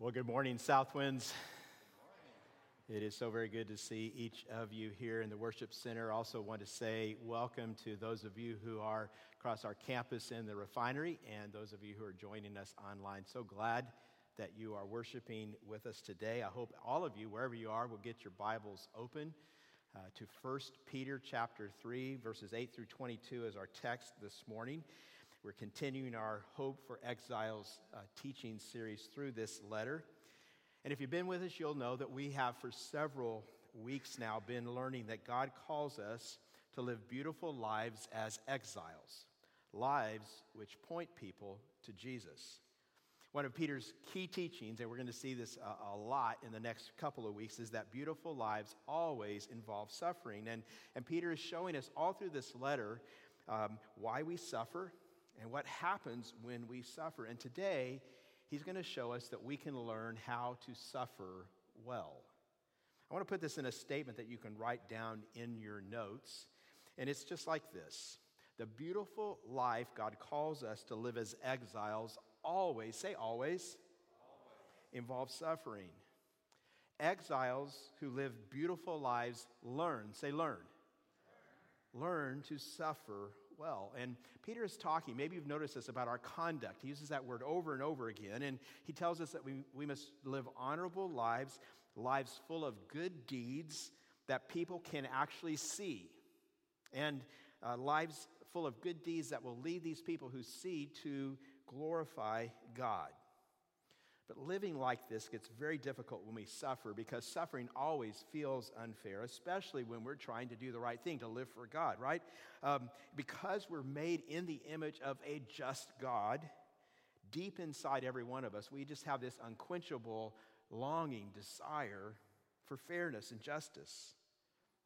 Well, good morning, Southwinds. It is so very good to see each of you here in the worship center. Also, want to say welcome to those of you who are across our campus in the refinery and those of you who are joining us online. So glad that you are worshiping with us today. I hope all of you, wherever you are, will get your Bibles open uh, to 1 Peter chapter 3, verses 8 through 22 as our text this morning. We're continuing our Hope for Exiles uh, teaching series through this letter. And if you've been with us, you'll know that we have for several weeks now been learning that God calls us to live beautiful lives as exiles, lives which point people to Jesus. One of Peter's key teachings, and we're going to see this a, a, lot in the next couple of weeks, is that beautiful lives always involve suffering. And, and Peter is showing us all through this letter um, why we suffer, and what happens when we suffer. And today, he's going to show us that we can learn how to suffer well. I want to put this in a statement that you can write down in your notes. And it's just like this The beautiful life God calls us to live as exiles always, say always, always. involves suffering. Exiles who live beautiful lives learn, say learn, learn, learn to suffer well. And Peter is talking, maybe you've noticed this about our conduct. He uses that word over and over again. And he tells us that we, we must live honorable lives, lives full of good deeds that people can actually see, and uh, lives full of good deeds that will lead these people who see to glorify God. But living like this gets very difficult when we suffer because suffering always feels unfair, especially when we're trying to do the right thing, to live for God, right? Um, because we're made in the image of a just God, deep inside every one of us, we just have this unquenchable longing, desire for fairness and justice.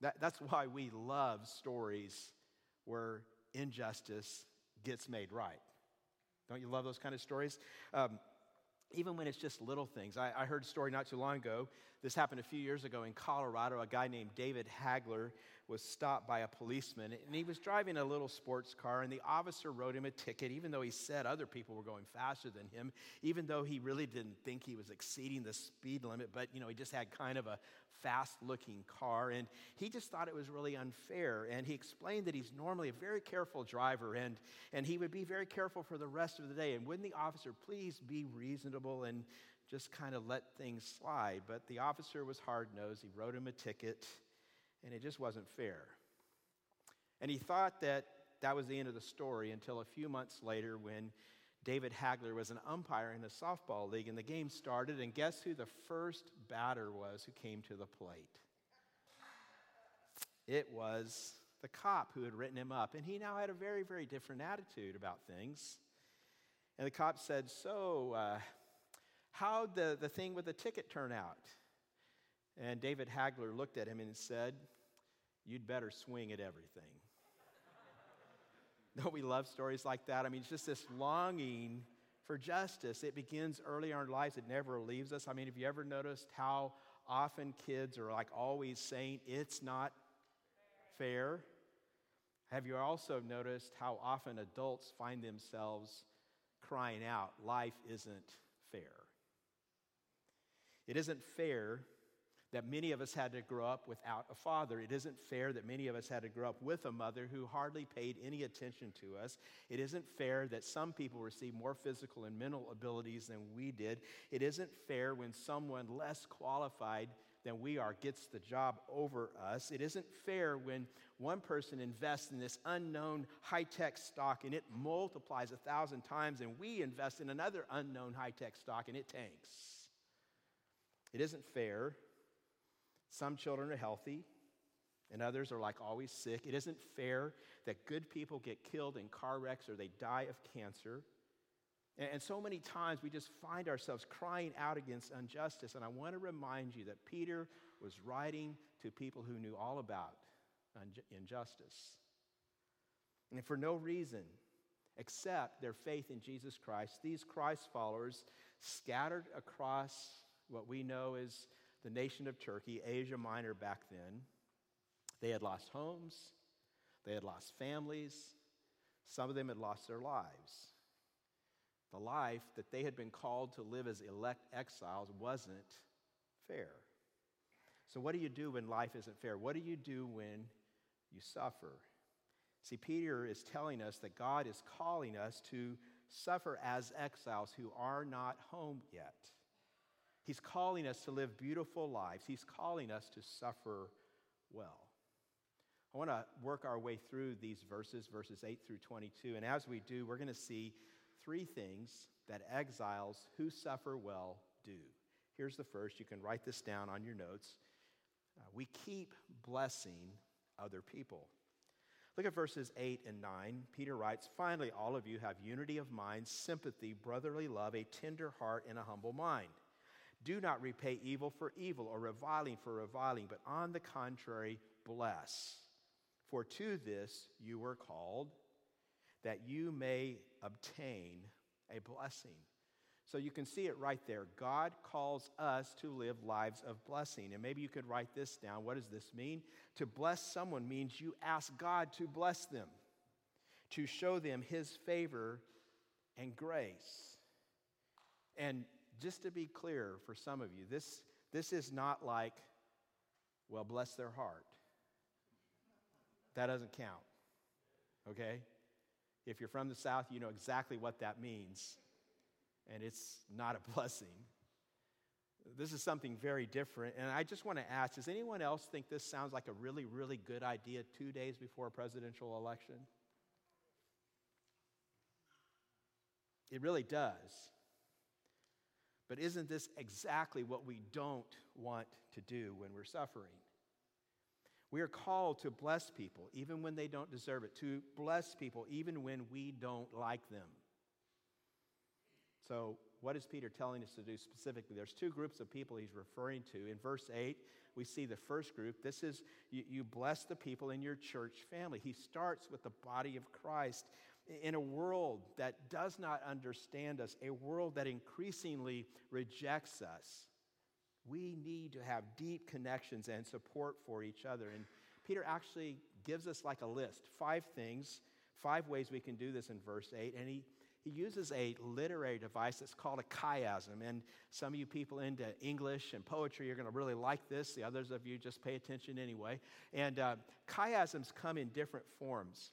That, that's why we love stories where injustice gets made right. Don't you love those kind of stories? Um, even when it's just little things. I, I, heard a story not too long ago. This happened a few years ago in Colorado. A guy named David Hagler was stopped by a policeman, and he was driving a little sports car, and the officer wrote him a ticket, even though he said other people were going faster than him, even though he really didn't think he was exceeding the speed limit, but you know, he just had kind of a fast-looking car, and he just thought it was really unfair. And he explained that he's normally a very careful driver, and, and he would be very careful for the rest of the day. And wouldn't the officer please be reasonable? and just kind of let things slide. But the officer was hard nosed. He wrote him a ticket, and it just wasn't fair. And he thought that that was the end of the story until a few months later when David Hagler was an umpire in a softball league, and the game started. And guess who the first batter was who came to the plate? It was the cop who had written him up. And he now had a very, very different attitude about things. And the cop said, So, uh, How'd the, the thing with the ticket turn out? And David Hagler looked at him and said, You'd better swing at everything. Don't we love stories like that? I mean, it's just this longing for justice. It begins early in our lives, it never leaves us. I mean, have you ever noticed how often kids are like always saying, It's not fair? Have you also noticed how often adults find themselves crying out, Life isn't fair? It isn't fair that many of us had to grow up without a father. It isn't fair that many of us had to grow up with a mother who hardly paid any attention to us. It isn't fair that some people receive more physical and mental abilities than we did. It isn't fair when someone less qualified than we are gets the job over us. It isn't fair when one person invests in this unknown high tech stock and it multiplies a thousand times, and we invest in another unknown high tech stock and it tanks. It isn't fair. Some children are healthy and others are like always sick. It isn't fair that good people get killed in car wrecks or they die of cancer. And so many times we just find ourselves crying out against injustice. And I want to remind you that Peter was writing to people who knew all about injustice. And for no reason except their faith in Jesus Christ, these Christ followers scattered across what we know is the nation of Turkey, Asia Minor back then. They had lost homes, they had lost families, some of them had lost their lives. the life that they had been called to live as elect exiles wasn't fair. So, what do you do when life isn't fair? What do you do when you suffer? See, Peter is telling us that God is calling us to suffer as exiles who are not home yet. He's calling us to live beautiful lives, He's calling us to suffer well. I want to work our way through these verses, verses 8 through 22. And as we do, we're going to see three things that exiles who suffer well do. Here's the first. You can write this down on your notes. Uh, we keep blessing other people. Look at verses 8 and 9. Peter writes Finally, all of you have unity of mind, sympathy, brotherly love, a tender heart, and a humble mind. Do not repay evil for evil or reviling for reviling, but on the contrary, bless. For to this you were called, that you may obtain a blessing. So you can see it right there. God calls us to live lives of blessing. And maybe you could write this down. What does this mean? To bless someone means you ask God to bless them, to show them his favor and grace. And just to be clear for some of you, this, this is not like, well, bless their heart. That doesn't count. Okay? If you're from the South, you know exactly what that means and it's not a blessing. This is something very different. And I just want to ask does anyone else think this sounds like a really, really good idea two days before a presidential election? It really does. But isn't this exactly what we don't want to do when we're suffering? We are called to bless people even when they don't deserve it, to bless people even when we don't like them. So, what is Peter telling us to do specifically? There's two groups of people he's referring to. In verse 8, we see the first group. This is you, you bless the people in your church family. He starts with the body of Christ in a world that does not understand us, a world that increasingly rejects us. We need to have deep connections and support for each other. And Peter actually gives us like a list five things, five ways we can do this in verse 8. And he he uses a literary device that's called a chiasm. And some of you people into English and poetry are going to really like this. The others of you just pay attention anyway. And uh, chiasms come in different forms.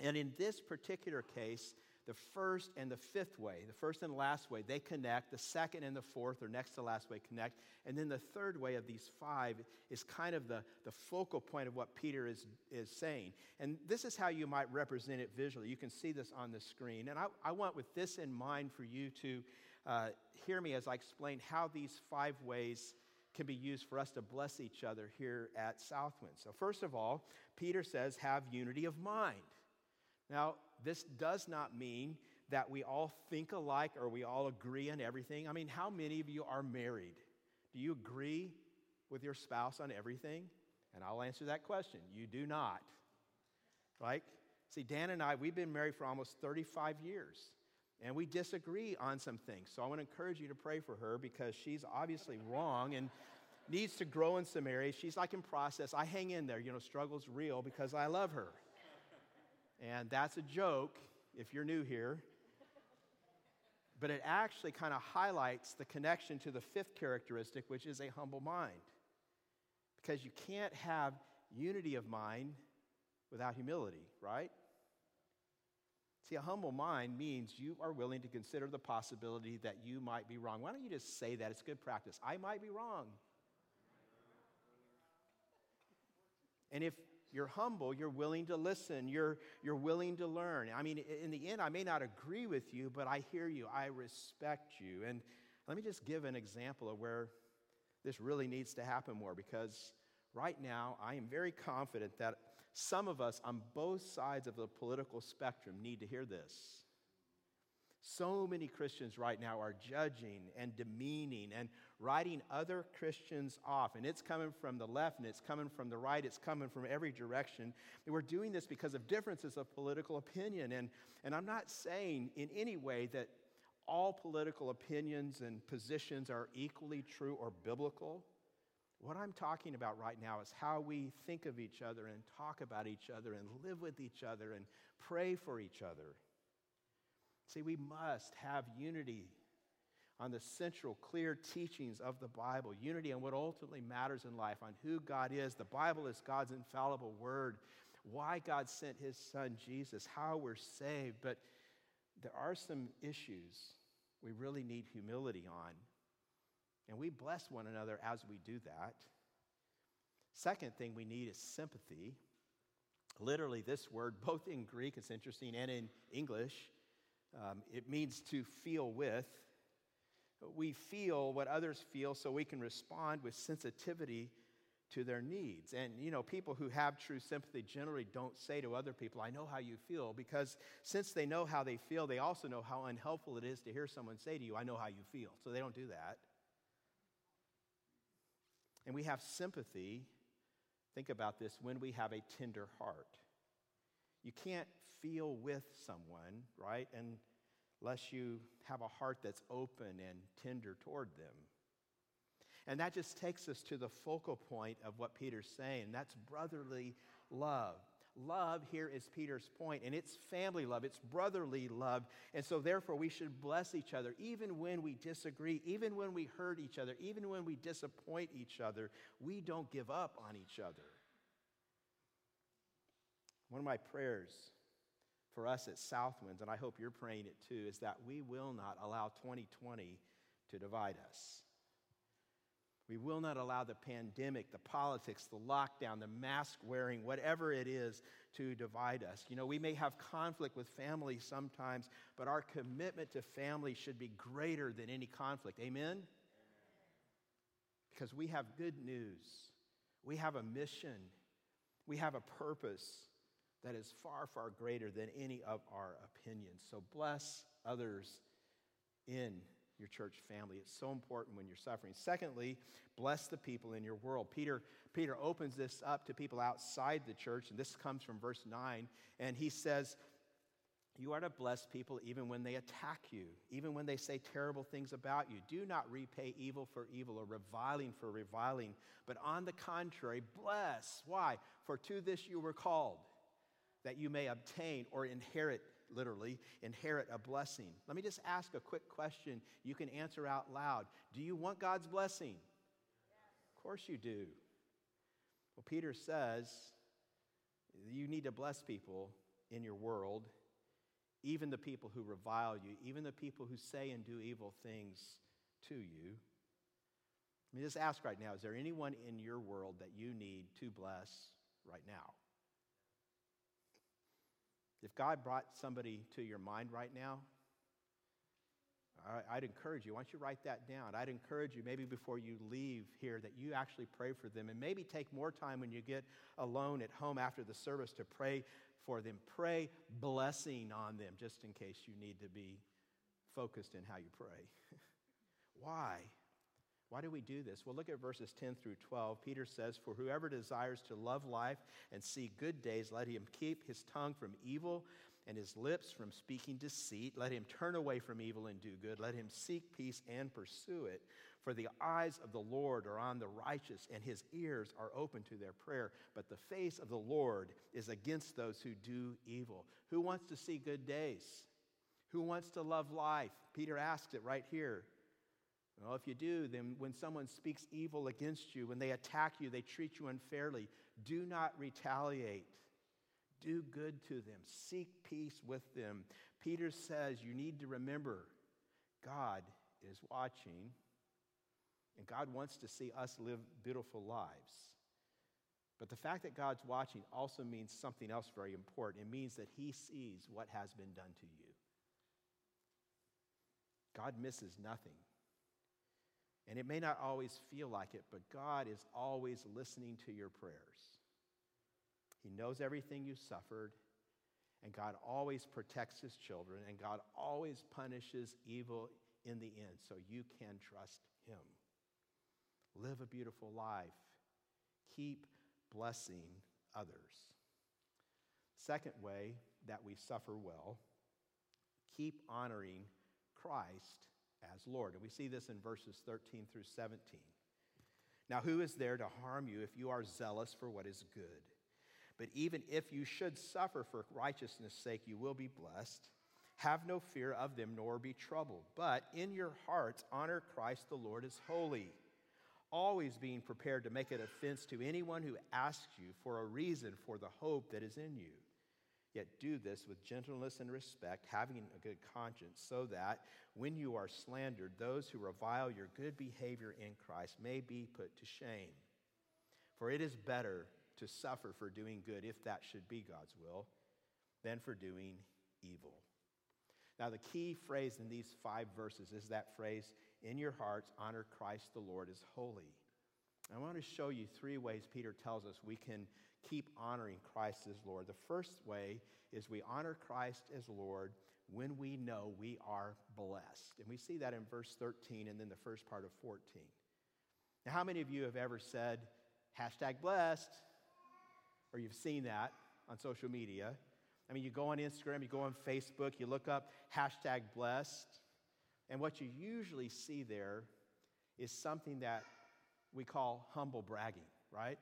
And in this particular case, the first and the fifth way, the first and last way, they connect. The second and the fourth, or next to last way, connect. And then the third way of these five is kind of the, the focal point of what Peter is, is saying. And this is how you might represent it visually. You can see this on the screen. And I, I want, with this in mind, for you to uh, hear me as I explain how these five ways can be used for us to bless each other here at Southwind. So, first of all, Peter says, have unity of mind. Now, this does not mean that we all think alike or we all agree on everything. I mean, how many of you are married? Do you agree with your spouse on everything? And I'll answer that question. You do not. Right? See, Dan and I, we've been married for almost 35 years, and we disagree on some things. So I want to encourage you to pray for her because she's obviously wrong and needs to grow in some areas. She's like in process. I hang in there. You know, struggle's real because I love her. And that's a joke if you're new here. But it actually kind of highlights the connection to the fifth characteristic, which is a humble mind. Because you can't have unity of mind without humility, right? See, a humble mind means you are willing to consider the possibility that you might be wrong. Why don't you just say that? It's good practice. I might be wrong. And if you're humble, you're willing to listen, you're, you're willing to learn. I mean, in the end, I may not agree with you, but I hear you, I respect you. And let me just give an example of where this really needs to happen more because right now I am very confident that some of us on both sides of the political spectrum need to hear this. So many Christians right now are judging and demeaning and writing other Christians off. And it's coming from the left and it's coming from the right, it's coming from every direction. And we're doing this because of differences of political opinion. And, and I'm not saying in any way that all political opinions and positions are equally true or biblical. What I'm talking about right now is how we think of each other and talk about each other and live with each other and pray for each other. See, we must have unity on the central, clear teachings of the Bible, unity on what ultimately matters in life, on who God is. The Bible is God's infallible word, why God sent his son Jesus, how we're saved. But there are some issues we really need humility on. And we bless one another as we do that. Second thing we need is sympathy. Literally, this word, both in Greek, it's interesting, and in English, um, it means to feel with. We feel what others feel so we can respond with sensitivity to their needs. And, you know, people who have true sympathy generally don't say to other people, I know how you feel, because since they know how they feel, they also know how unhelpful it is to hear someone say to you, I know how you feel. So they don't do that. And we have sympathy, think about this, when we have a tender heart. You can't feel with someone, right? Unless you have a heart that's open and tender toward them. And that just takes us to the focal point of what Peter's saying. That's brotherly love. Love here is Peter's point, and it's family love, it's brotherly love. And so, therefore, we should bless each other, even when we disagree, even when we hurt each other, even when we disappoint each other. We don't give up on each other. One of my prayers for us at Southwinds, and I hope you're praying it too, is that we will not allow 2020 to divide us. We will not allow the pandemic, the politics, the lockdown, the mask wearing, whatever it is, to divide us. You know, we may have conflict with family sometimes, but our commitment to family should be greater than any conflict. Amen? Because we have good news. We have a mission. We have a purpose that is far, far greater than any of our opinions. So bless others in your church family. It's so important when you're suffering. Secondly, bless the people in your world. Peter, Peter opens this up to people outside the church, and this comes from verse 9. And he says, You are to bless people even when they attack you, even when they say terrible things about you. Do not repay evil for evil or reviling for reviling, but on the contrary, bless. Why? For to this you were called, that you may obtain or inherit literally, inherit a blessing. Let me just ask a quick question you can answer out loud. Do you want God's blessing? Yes. Of course you do. Well, Peter says you need to bless people in your world, even the people who revile you, even the people who say and do evil things to you. Let me just ask right now is there anyone in your world that you need to bless right now? If God brought somebody to your mind right now, I'd encourage you, why don't you write that down? I'd encourage you, maybe before you leave here, that you actually pray for them and maybe take more time when you get alone at home after the service to pray for them. Pray blessing on them just in case you need to be focused in how you pray. Why? Why do we do this? Well, look at verses 10 through 12. Peter says, For whoever desires to love life and see good days, let him keep his tongue from evil and his lips from speaking deceit. Let him turn away from evil and do good. Let him seek peace and pursue it. For the eyes of the Lord are on the righteous, and his ears are open to their prayer. But the face of the Lord is against those who do evil. Who wants to see good days? Who wants to love life? Peter asks it right here. Well, if you do, then when someone speaks evil against you, when they attack you, they treat you unfairly, do not retaliate. Do good to them. Seek peace with them. Peter says you need to remember God is watching, and God wants to see us live beautiful lives. But the fact that God's watching also means something else very important. It means that He sees what has been done to you. God misses nothing. And it may not always feel like it, but God is always listening to your prayers. He knows everything you suffered, and God always protects his children, and God always punishes evil in the end, so you can trust him. Live a beautiful life. Keep blessing others. Second way that we suffer well, keep honoring Christ as Lord. And we see this in verses 13 through 17. Now, who is there to harm you if you are zealous for what is good? But even if you should suffer for righteousness' sake, you will be blessed. Have no fear of them, nor be troubled. But in your hearts, honor Christ the Lord as holy, always being prepared to make an offense to anyone who asks you for a reason for the hope that is in you. Yet do this with gentleness and respect, having a good conscience, so that when you are slandered, those who revile your good behavior in Christ may be put to shame. For it is better to suffer for doing good, if that should be God's will, than for doing evil. Now, the key phrase in these five verses is that phrase, in your hearts, honor Christ the Lord as holy. I want to show you three ways Peter tells us we can keep honoring Christ as Lord. The first way is we honor Christ as Lord when we know we are blessed. And we see that in verse 13 and then the first part of 14. Now, how many of you have ever said, hashtag blessed? Or you've seen that on social media? I mean, you go on Instagram, you go on Facebook, you look up hashtag blessed, and what you usually see there is something that we call humble bragging, right?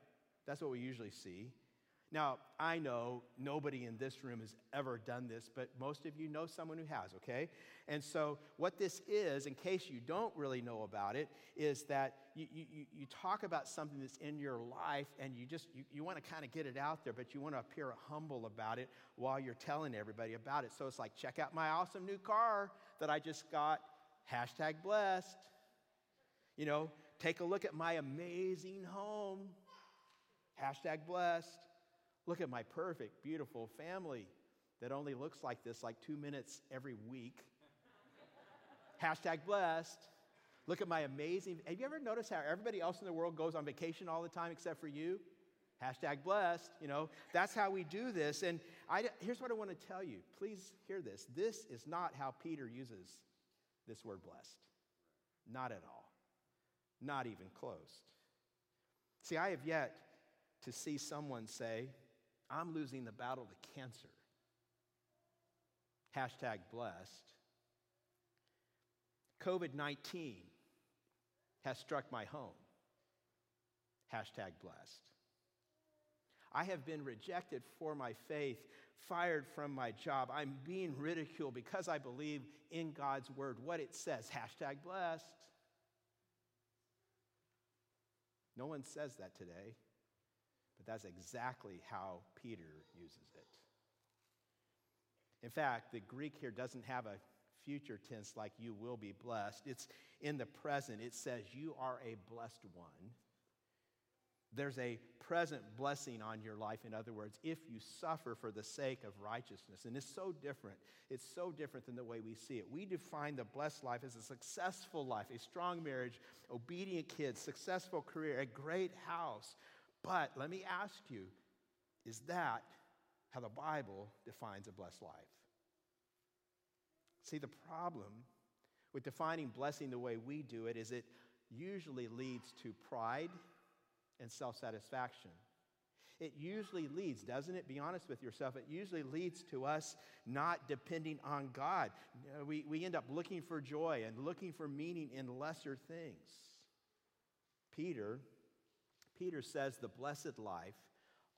That's what we usually see. Now, I know nobody in this room has ever done this, but most of you know someone who has, okay? And so, what this is, in case you don't really know about it, is that you, you, you talk about something that's in your life and you just, you, you want to kind of get it out there, but you want to appear humble about it while you're telling everybody about it. So, it's like, check out my awesome new car that I just got, hashtag blessed. You know, take a look at my amazing home, hashtag blessed. Look at my perfect, beautiful family that only looks like this like two minutes every week. Hashtag blessed. Look at my amazing. Have you ever noticed how everybody else in the world goes on vacation all the time except for you? Hashtag blessed. You know, that's how we do this. And I, here's what I want to tell you. Please hear this. This is not how Peter uses this word blessed. Not at all. Not even close. See, I have yet to see someone say, I'm losing the battle to cancer. Hashtag blessed. COVID 19 has struck my home. Hashtag blessed. I have been rejected for my faith, fired from my job. I'm being ridiculed because I believe in God's word, what it says. Hashtag blessed. No one says that today. But that's exactly how Peter uses it. In fact, the Greek here doesn't have a future tense like you will be blessed. It's in the present. It says you are a blessed one. There's a present blessing on your life, in other words, if you suffer for the sake of righteousness. And it's so different. It's so different than the way we see it. We define the blessed life as a successful life, a strong marriage, obedient kids, successful career, a great house, but let me ask you is that how the Bible defines a blessed life? See, the problem with defining blessing the way we do it is it usually leads to pride and self satisfaction. It usually leads, doesn't it? Be honest with yourself. It usually leads to us not depending on God. We, we end up looking for joy and looking for meaning in lesser things. Peter Peter says the blessed life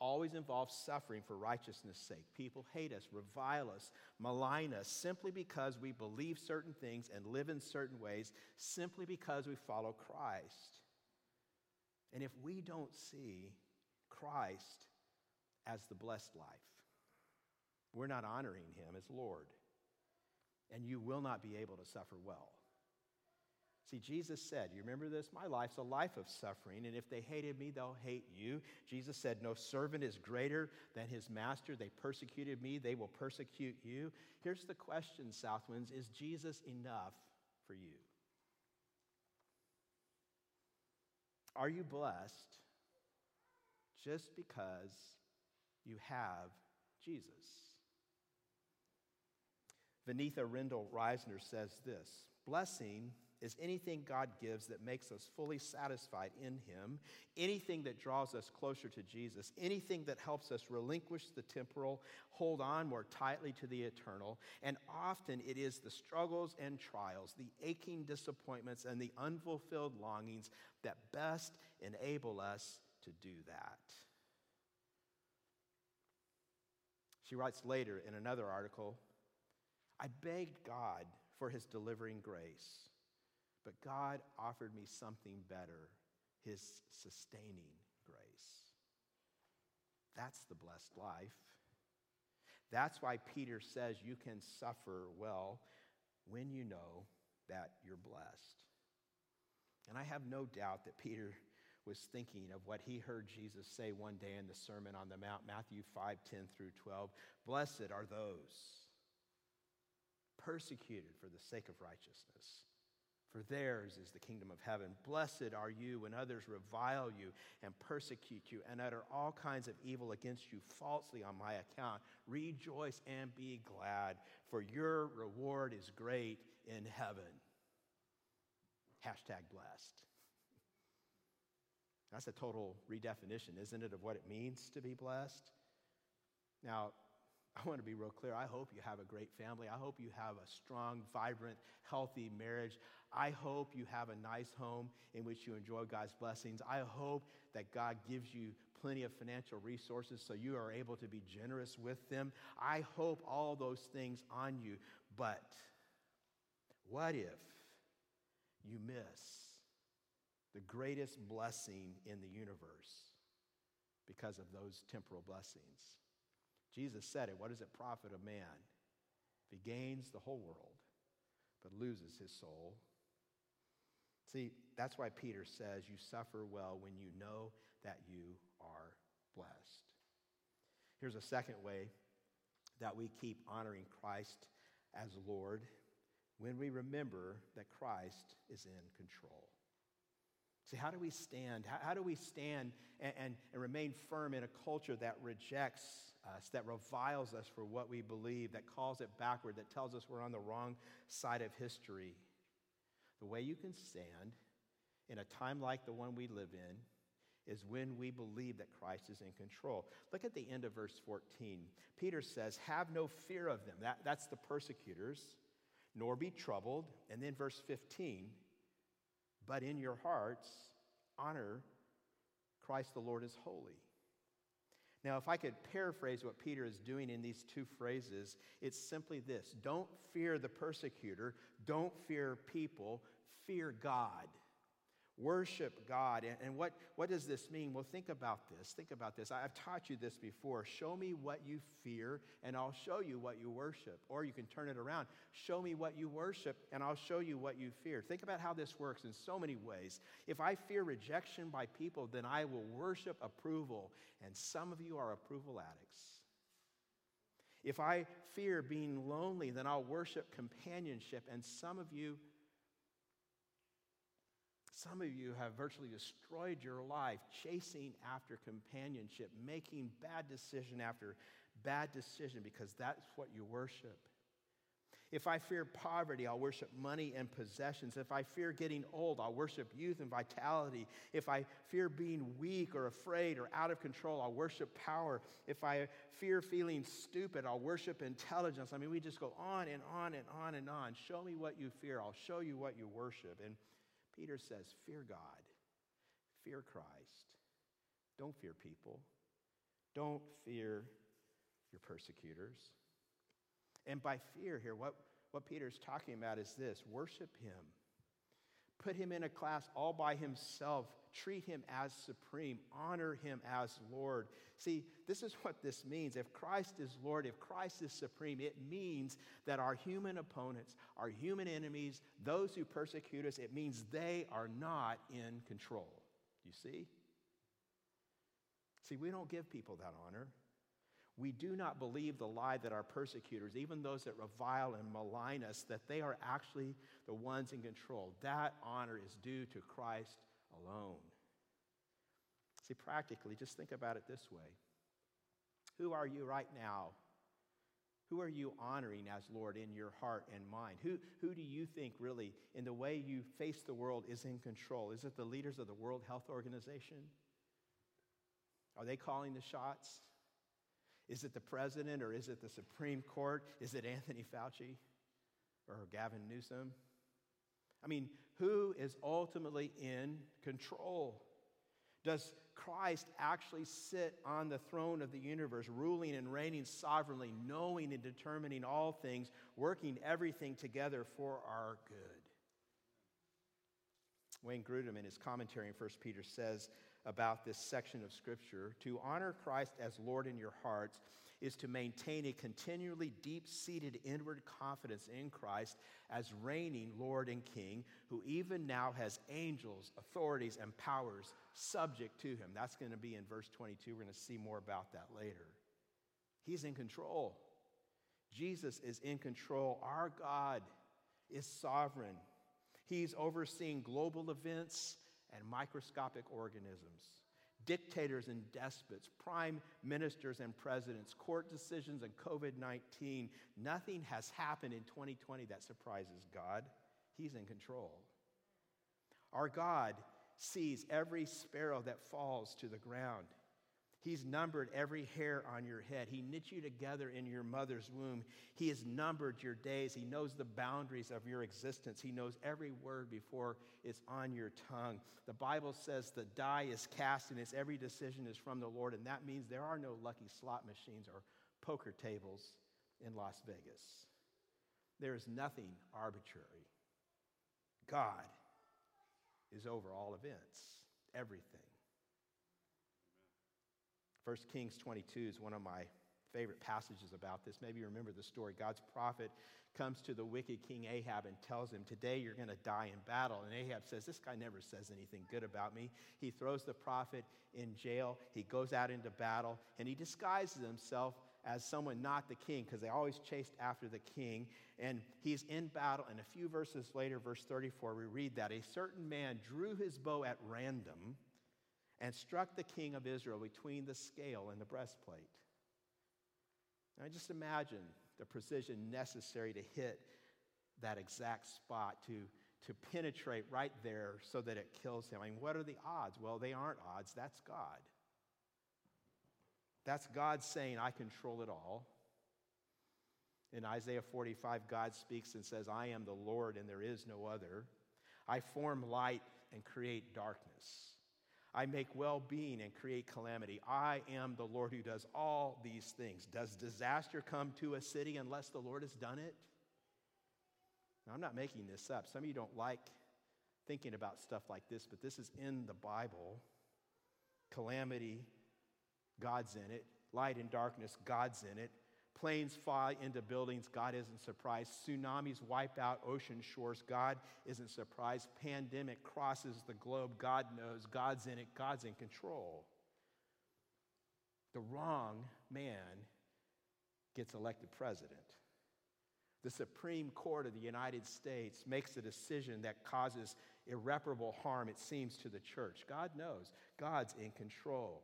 always involves suffering for righteousness' sake. People hate us, revile us, malign us simply because we believe certain things and live in certain ways, simply because we follow Christ. And if we don't see Christ as the blessed life, we're not honoring him as Lord. And you will not be able to suffer well. See, Jesus said, you remember this? My life's a life of suffering, and if they hated me, they'll hate you. Jesus said, No servant is greater than his master. They persecuted me, they will persecute you. Here's the question, Southwinds Is Jesus enough for you? Are you blessed just because you have Jesus? Vaneetha Rendall Risner says this Blessing is anything God gives that makes us fully satisfied in Him, anything that draws us closer to Jesus, anything that helps us relinquish the temporal, hold on more tightly to the eternal. And often it is the struggles and trials, the aching disappointments, and the unfulfilled longings that best enable us to do that. She writes later in another article I begged God for his delivering grace, but God offered me something better his sustaining grace. That's the blessed life. That's why Peter says you can suffer well when you know that you're blessed. And I have no doubt that Peter was thinking of what he heard Jesus say one day in the Sermon on the Mount, Matthew 5 10 through 12. Blessed are those persecuted for the sake of righteousness for theirs is the kingdom of heaven. Blessed are you when others revile you and persecute you and utter all kinds of evil against you falsely on my account. Rejoice and be glad, for your reward is great in heaven. Hashtag blessed. That's a total redefinition, isn't it, of what it means to be blessed? Now, I want to be real clear. I hope you have a great family. I hope you have a strong, vibrant, healthy marriage. I hope you have a nice home in which you enjoy God's blessings. I hope that God gives you plenty of financial resources so you are able to be generous with them. I hope all those things on you. But what if you miss the greatest blessing in the universe because of those temporal blessings? Jesus said it What does it profit a man if he gains the whole world but loses his soul? See, that's why Peter says you suffer well when you know that you are blessed. Here's a second way that we keep honoring Christ as Lord when we remember that Christ is in control. See, how do we stand? How, how do we stand and, and, and, remain firm in a culture that rejects us, that reviles us for what we believe, that calls it backward, that tells us we're on the wrong side of history? The way you can stand in a time like the one we live in is when we believe that Christ is in control. Look at the end of verse 14. Peter says, Have no fear of them. That, that's the persecutors, nor be troubled. And then verse 15, but in your hearts, honor Christ the Lord is holy. Now, if I could paraphrase what Peter is doing in these two phrases, it's simply this. Don't fear the persecutor, don't fear people, fear God. Worship God. And what, what does this mean? Well, think about this. Think about this. I've taught you this before. Show me what you fear, and I'll show you what you worship. Or you can turn it around. Show me what you worship, and I'll show you what you fear. Think about how this works in so many ways. If I fear rejection by people, then I will worship approval. And some of you are approval addicts. If I fear being lonely, then I'll worship companionship. And some of you some of you have virtually destroyed your life chasing after companionship, making bad decision after bad decision because that's what you worship. If I fear poverty, I'll worship money and possessions. If I fear getting old, I'll worship youth and vitality. If I fear being weak or afraid or out of control, I'll worship power. If I fear feeling stupid, I'll worship intelligence. I mean, we just go on and on and on and on. Show me what you fear, I'll show you what you worship. And Peter says, Fear God, fear Christ. Don't fear people, don't fear your persecutors. And by fear here, what, what Peter's talking about is this worship him. Put him in a class all by himself. Treat him as supreme. Honor him as Lord. See, this is what this means. If Christ is Lord, if Christ is supreme, it means that our human opponents, our human enemies, those who persecute us, it means they are not in control. You see? See, we don't give people that honor. We do not believe the lie that our persecutors, even those that revile and malign us, that they are actually the ones in control. That honor is due to Christ alone. See, practically, just think about it this way Who are you right now? Who are you honoring as Lord in your heart and mind? Who, who do you think really, in the way you face the world, is in control? Is it the leaders of the World Health Organization? Are they calling the shots? Is it the president or is it the Supreme Court? Is it Anthony Fauci or Gavin Newsom? I mean, who is ultimately in control? Does Christ actually sit on the throne of the universe, ruling and reigning sovereignly, knowing and determining all things, working everything together for our good? Wayne Grudem, in his commentary in 1 Peter, says about this section of Scripture to honor Christ as Lord in your hearts is to maintain a continually deep seated inward confidence in Christ as reigning Lord and King, who even now has angels, authorities, and powers subject to him. That's going to be in verse 22. We're going to see more about that later. He's in control. Jesus is in control. Our God is sovereign. He's overseeing global events and microscopic organisms, dictators and despots, prime ministers and presidents, court decisions and COVID 19. Nothing has happened in 2020 that surprises God. He's in control. Our God sees every sparrow that falls to the ground. He's numbered every hair on your head. He knit you together in your mother's womb. He has numbered your days. He knows the boundaries of your existence. He knows every word before it's on your tongue. The Bible says the die is cast and its every decision is from the Lord, and that means there are no lucky slot machines or poker tables in Las Vegas. There is nothing arbitrary. God is over all events, everything. 1 Kings 22 is one of my favorite passages about this. Maybe you remember the story. God's prophet comes to the wicked king Ahab and tells him, Today you're going to die in battle. And Ahab says, This guy never says anything good about me. He throws the prophet in jail. He goes out into battle and he disguises himself as someone not the king because they always chased after the king. And he's in battle. And a few verses later, verse 34, we read that a certain man drew his bow at random and struck the king of Israel between the scale and the breastplate. Now, just imagine the precision necessary to hit that exact spot, to, to penetrate right there so that it kills him. I mean, what are the odds? Well, they aren't odds, that's God. That's God saying, I control it all. In Isaiah 45, God speaks and says, I am the Lord and there is no other. I form light and create darkness. I make well being and create calamity. I am the Lord who does all these things. Does disaster come to a city unless the Lord has done it? Now, I'm not making this up. Some of you don't like thinking about stuff like this, but this is in the Bible. Calamity, God's in it. Light and darkness, God's in it. Planes fly into buildings, God isn't surprised. Tsunamis wipe out ocean shores, God isn't surprised. Pandemic crosses the globe, God knows, God's in it, God's in control. The wrong man gets elected president. The Supreme Court of the United States makes a decision that causes irreparable harm, it seems, to the church. God knows. God's in control.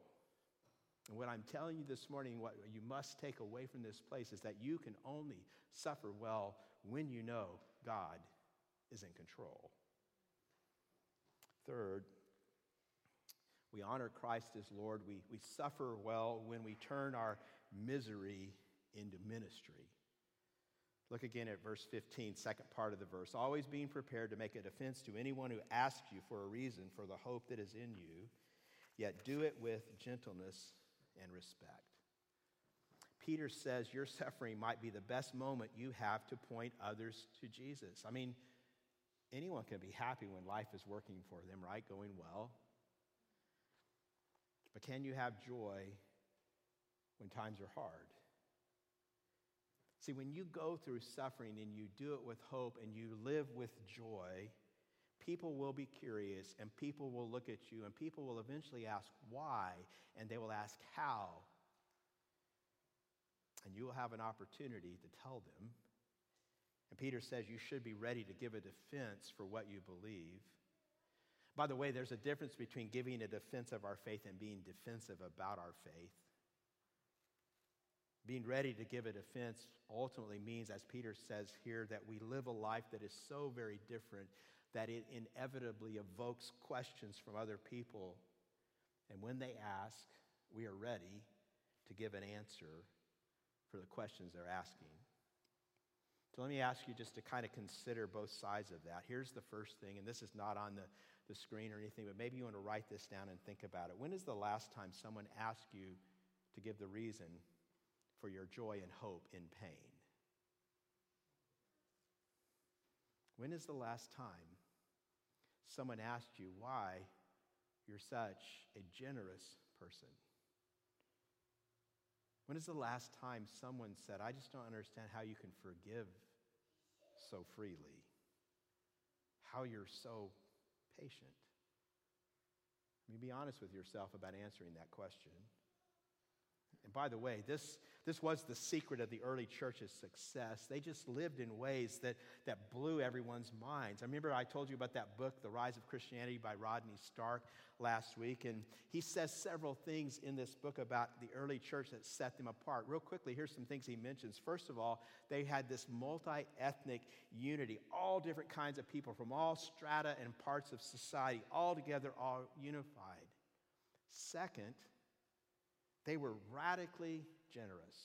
And what I'm telling you this morning, what you must take away from this place is that you can only suffer well when you know God is in control. Third, we honor Christ as Lord. We, we suffer well when we turn our misery into ministry. Look again at verse 15, second part of the verse. Always being prepared to make a defense to anyone who asks you for a reason for the hope that is in you, yet do it with gentleness and respect. Peter says your suffering might be the best moment you have to point others to Jesus. I mean, anyone can be happy when life is working for them, right? Going well. But can you have joy when times are hard? See, when you go through suffering and you do it with hope and you live with joy, people will be curious and people will look at you and people will eventually ask why and they will ask how. And you will have an opportunity to tell them. And Peter says you should be ready to give a defense for what you believe. By the way, there's a difference between giving a defense of our faith and being defensive about our faith. Being ready to give a defense ultimately means, as Peter says here, that we live a life that is so very different that it inevitably evokes questions from other people. And when they ask, we are ready to give an answer for the questions they're asking. So let me ask you just to kind of consider both sides of that. Here's the first thing, and this is not on the, the screen or anything, but maybe you want to write this down and think about it. When is the last time someone asked you to give the reason for your joy and hope in pain? When is the last time someone asked you why you're such a generous person? When is the last time someone said, I just don't understand how you can forgive so freely? How you're so patient? I mean, be honest with yourself about answering that question. And by the way, this, this was the secret of the early church's success. They just lived in ways that, that blew everyone's minds. I remember I told you about that book, The Rise of Christianity by Rodney Stark, last week. And he says several things in this book about the early church that set them apart. Real quickly, here's some things he mentions. First of all, they had this multi ethnic unity, all different kinds of people from all strata and parts of society, all together, all unified. Second, they were radically generous.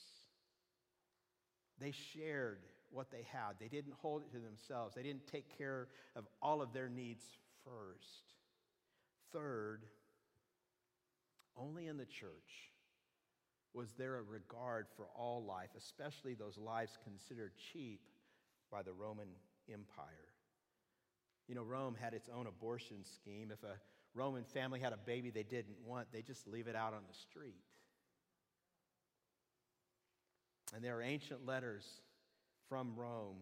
They shared what they had, they didn't hold it to themselves, they didn't take care of all of their needs first. Third, only in the church was there a regard for all life, especially those lives considered cheap by the Roman Empire. You know, Rome had its own abortion scheme. If a Roman family had a baby they didn't want, they just leave it out on the street. And there are ancient letters from Rome,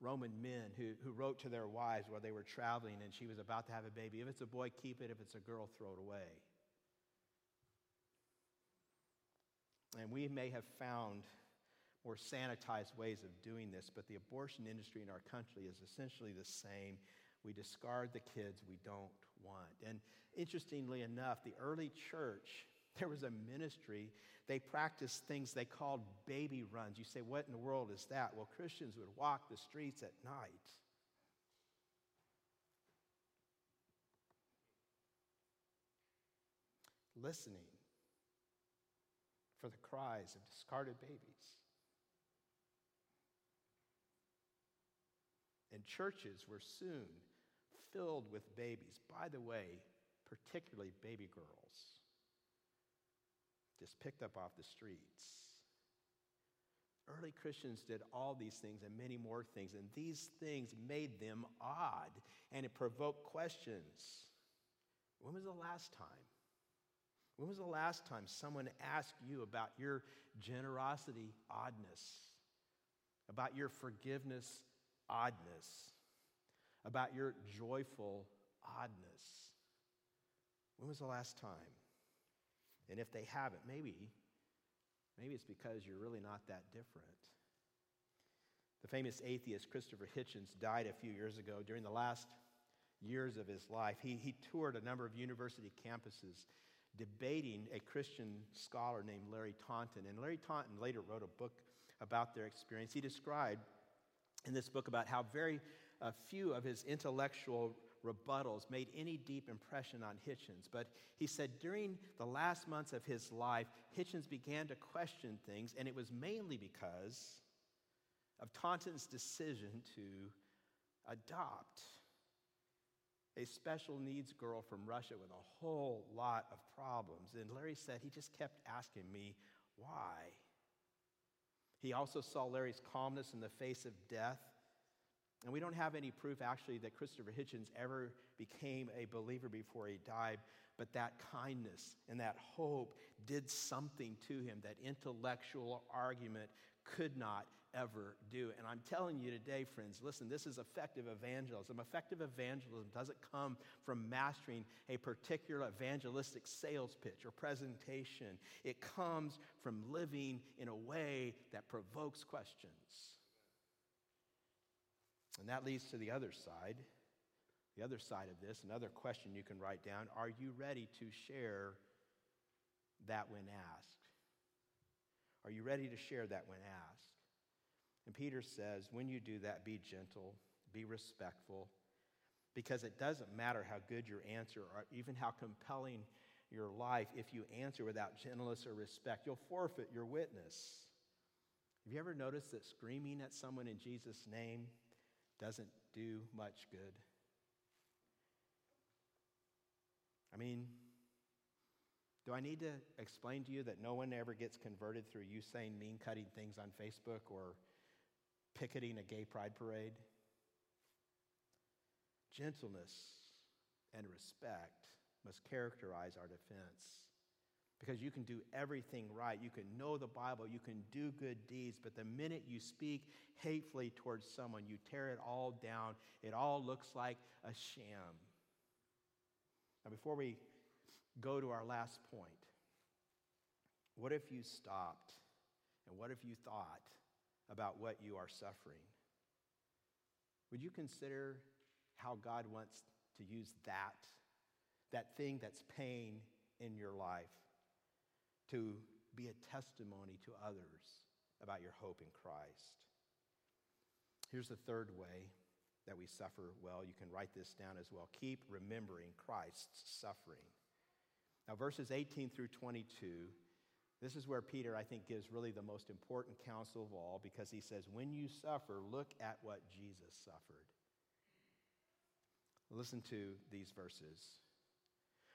Roman men who, who wrote to their wives while they were traveling and she was about to have a baby. If it's a boy, keep it. If it's a girl, throw it away. And we may have found more sanitized ways of doing this, but the abortion industry in our country is essentially the same. We discard the kids we don't want. And interestingly enough, the early church there was a ministry. They practiced things they called baby runs. You say, what in the world is that? Well, Christians would walk the streets at night. Listening for the cries of discarded babies. And churches were soon filled with babies. By the way, particularly baby girls just picked up off the streets. Early Christians did all these things and many more things, and these things made them odd and it provoked questions. When was the last time? When was the last time someone asked you about your generosity oddness, about your forgiveness oddness, about your joyful oddness? When was the last time? And if they haven't, maybe, maybe it's because you're really not that different. The famous atheist Christopher Hitchens died a few years ago. During the last years of his life, he, he toured a number of university campuses debating a Christian scholar named Larry Taunton. And Larry Taunton later wrote a book about their experience. He described in this book about how very uh, few of his intellectual rebuttals made any deep impression on Hitchens. But he said during the last months of his life, Hitchens began to question things, and it was mainly because of Taunton's decision to adopt a special needs girl from Russia with a whole lot of problems. And Larry said he just kept asking me, why? He also saw Larry's calmness in the face of death and we don't have any proof actually that Christopher Hitchens ever became a believer before he died, but that kindness and that hope did something to him that intellectual argument could not ever do. And I'm telling you today, friends, listen, this is effective evangelism. Effective evangelism doesn't come from mastering a particular evangelistic sales pitch or presentation, it comes from living in a way that provokes questions. And that leads to the other side. The other side of this, another question you can write down Are you ready to share that when asked? Are you ready to share that when asked? And Peter says, When you do that, be gentle, be respectful, because it doesn't matter how good your answer or even how compelling your life, if you answer without gentleness or respect, you'll forfeit your witness. Have you ever noticed that screaming at someone in Jesus' name doesn't do much good. I mean, do I need to explain to you that no one ever gets converted through you saying mean cutting things on Facebook or picketing a gay pride parade? Gentleness and respect must characterize our defense. Because you can do everything right. You can know the Bible. You can do good deeds. But the minute you speak hatefully towards someone, you tear it all down. It all looks like a sham. Now, before we go to our last point, what if you stopped and what if you thought about what you are suffering? Would you consider how God wants to use that, that thing that's pain in your life, to be a testimony to others about your hope in Christ? Here's the third way that we suffer well. You can write this down as well. Keep remembering Christ's suffering. Now, verses 18 through 22, this is where Peter, I think, gives really the most important counsel of all because he says, When you suffer, look at what Jesus suffered. Listen to these verses.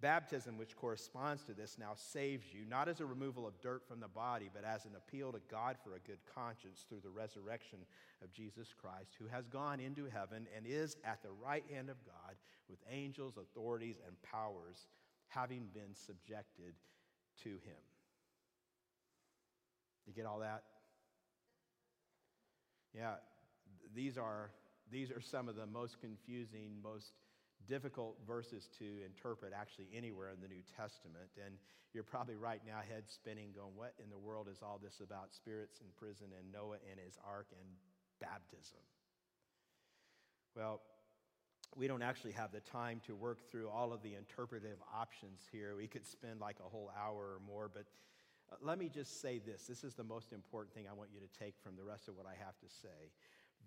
Baptism, which corresponds to this, now saves you, not as a removal of dirt from the body, but as an appeal to God for a good conscience through the resurrection of Jesus Christ, who has gone into heaven and is at the right hand of God with angels, authorities, and powers, having been subjected to him. You get all that? Yeah, these are, these are some of the most confusing, most difficult verses to interpret actually anywhere in the New Testament. And you're probably right now head spinning, going, What in the world is all this about spirits in prison and Noah and his ark and baptism? Well, we don't actually have the time to work through all of the interpretive options here. We could spend like a whole hour or more, but uh, let me just say this. This is the most important thing I want you to take from the rest of what I have to say.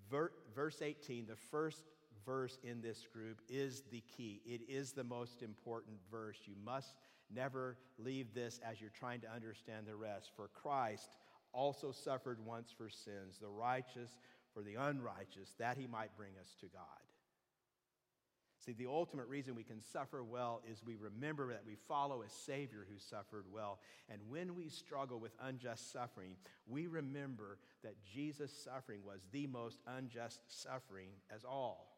Ver- verse 18, the first verse in this group is the key. It is the most important verse. You must never leave this as you're trying to understand the rest. For Christ also suffered once for sins, the righteous for the unrighteous, that he might bring us to God. See, the ultimate reason we can suffer well is we remember that we follow a Savior who suffered well. And when we struggle with unjust suffering, we remember that Jesus' suffering was the most unjust suffering as all.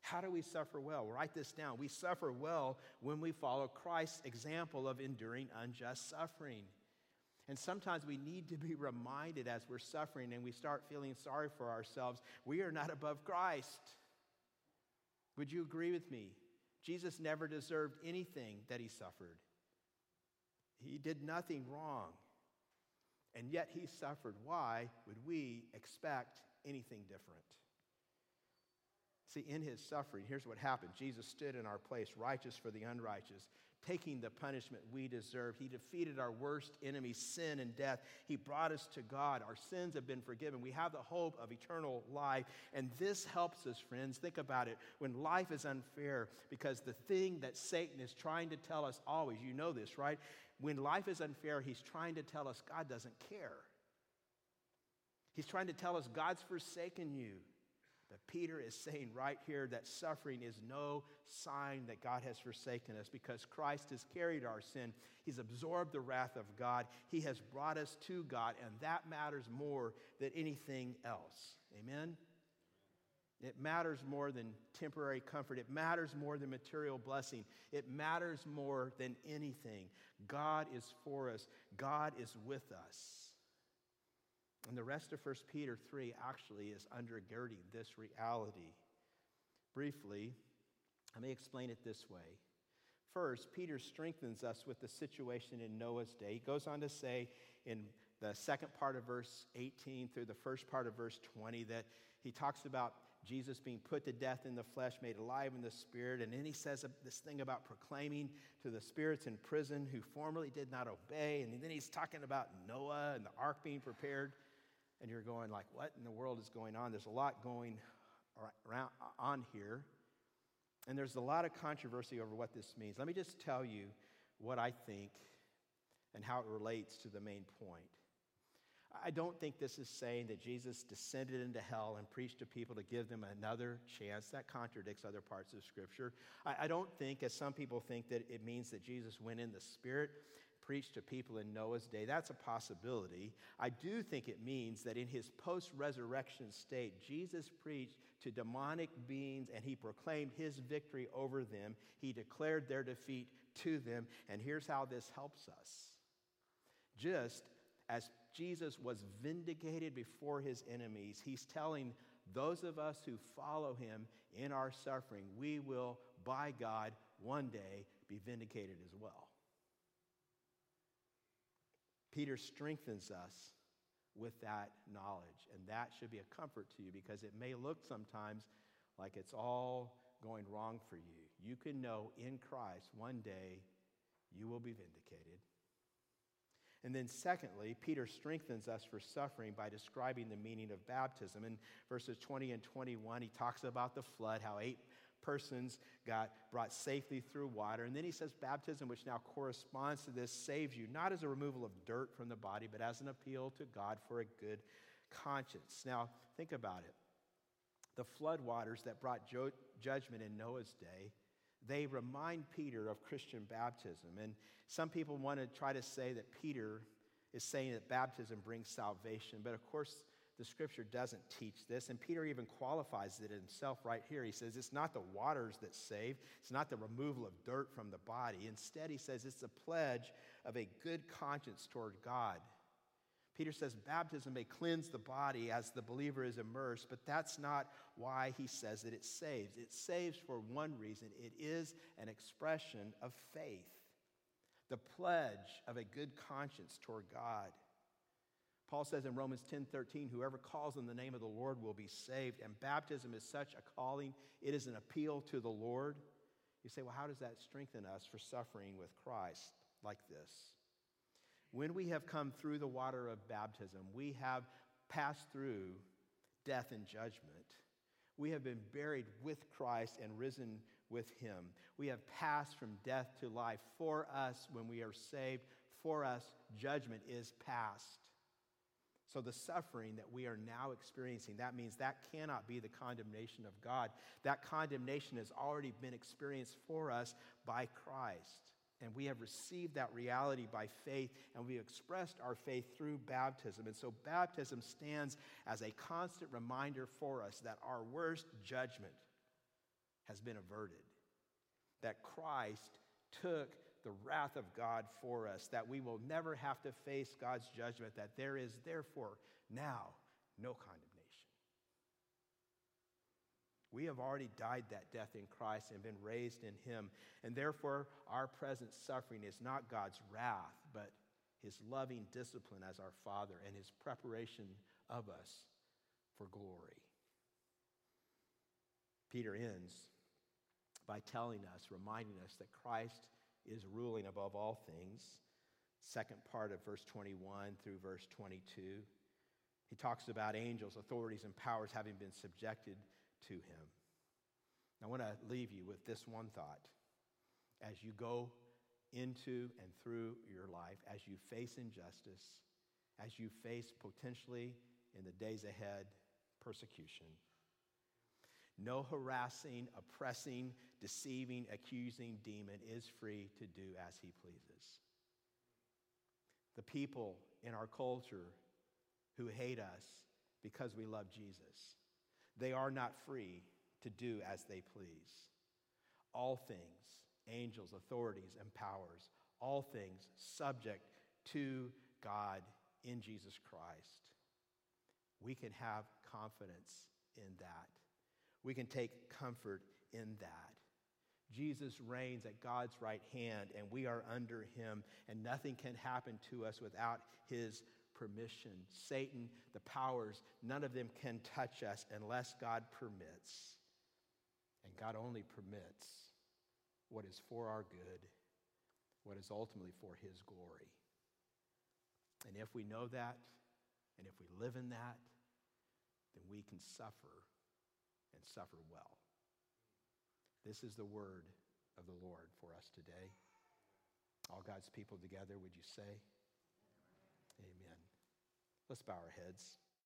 How do we suffer well? Write this down. We suffer well when we follow Christ's example of enduring unjust suffering. And sometimes we need to be reminded as we're suffering and we start feeling sorry for ourselves, we are not above Christ. Would you agree with me? Jesus never deserved anything that he suffered. He did nothing wrong. And yet he suffered. Why would we expect anything different? See, in his suffering, here's what happened Jesus stood in our place, righteous for the unrighteous, taking the punishment we deserve. He defeated our worst enemy, sin and death. He brought us to God. Our sins have been forgiven. We have the hope of eternal life. And this helps us, friends. Think about it. When life is unfair, because the thing that Satan is trying to tell us always, you know this, right? When life is unfair, he's trying to tell us God doesn't care. He's trying to tell us God's forsaken you. But Peter is saying right here that suffering is no sign that God has forsaken us because Christ has carried our sin. He's absorbed the wrath of God. He has brought us to God, and that matters more than anything else. Amen? It matters more than temporary comfort. It matters more than material blessing. It matters more than anything. God is for us, God is with us. And the rest of 1 Peter 3 actually is undergirding this reality. Briefly, let me explain it this way. First, Peter strengthens us with the situation in Noah's day. He goes on to say in the second part of verse 18 through the first part of verse 20 that he talks about Jesus being put to death in the flesh, made alive in the spirit. And then he says this thing about proclaiming to the spirits in prison who formerly did not obey. And then he's talking about Noah and the ark being prepared. And you're going like, what in the world is going on? There's a lot going around on here. And there's a lot of controversy over what this means. Let me just tell you what I think and how it relates to the main point. I don't think this is saying that Jesus descended into hell and preached to people to give them another chance. That contradicts other parts of Scripture. I, don't think, as some people think, that it means that Jesus went in the Spirit, preached to people in Noah's day. That's a possibility. I do think it means that in his post resurrection state, Jesus preached to demonic beings and he proclaimed his victory over them. He declared their defeat to them. And here's how this helps us. Just as Jesus was vindicated before his enemies, he's telling those of us who follow him in our suffering, we will, by God, one day be vindicated as well. Peter strengthens us with that knowledge, and that should be a comfort to you because it may look sometimes like it's all going wrong for you. You can know in Christ one day you will be vindicated. And then, secondly, Peter strengthens us for suffering by describing the meaning of baptism. In verses 20 and 21, he talks about the flood, how eight persons got brought safely through water. And then he says, baptism, which now corresponds to this, saves you, not as a removal of dirt from the body, but as an appeal to God for a good conscience. Now, think about it. The flood waters that brought jo- judgment in Noah's day they remind Peter of Christian baptism. And some people want to try to say that Peter is saying that baptism brings salvation. But of course, the scripture doesn't teach this. And Peter even qualifies it himself right here. He says it's not the waters that save, it's not the removal of dirt from the body. Instead, he says it's a pledge of a good conscience toward God. Peter says baptism may cleanse the body as the believer is immersed, but that's not why he says that it saves. It saves for one reason it is an expression of faith, the pledge of a good conscience toward God. Paul says in Romans 10 13, whoever calls on the name of the Lord will be saved. And baptism is such a calling, it is an appeal to the Lord. You say, well, how does that strengthen us for suffering with Christ like this? When we have come through the water of baptism, we have passed through death and judgment. We have been buried with Christ and risen with him. We have passed from death to life. For us, when we are saved, for us, judgment is past. So, the suffering that we are now experiencing, that means that cannot be the condemnation of God. That condemnation has already been experienced for us by Christ. And we have received that reality by faith, and we expressed our faith through baptism. And so, baptism stands as a constant reminder for us that our worst judgment has been averted, that Christ took the wrath of God for us, that we will never have to face God's judgment, that there is therefore now no condemnation. We have already died that death in Christ and been raised in Him. And therefore, our present suffering is not God's wrath, but His loving discipline as our Father and His preparation of us for glory. Peter ends by telling us, reminding us that Christ is ruling above all things. Second part of verse 21 through verse 22. He talks about angels, authorities, and powers having been subjected to him. I want to leave you with this one thought. As you go into and through your life, as you face injustice, as you face potentially in the days ahead persecution, no harassing, oppressing, deceiving, accusing demon is free to do as he pleases. The people in our culture who hate us because we love Jesus they are not free to do as they please. All things, angels, authorities, and powers, all things subject to God in Jesus Christ. We can have confidence in that. We can take comfort in that. Jesus reigns at God's right hand, and we are under him, and nothing can happen to us without his permission. Satan, the powers, none of them can touch us unless God permits. And God only permits what is for our good, what is ultimately for His glory. And if we know that, and if we live in that, then we can suffer and suffer well. This is the word of the Lord for us today. All God's people together, would you say? Amen. Let's bow our heads.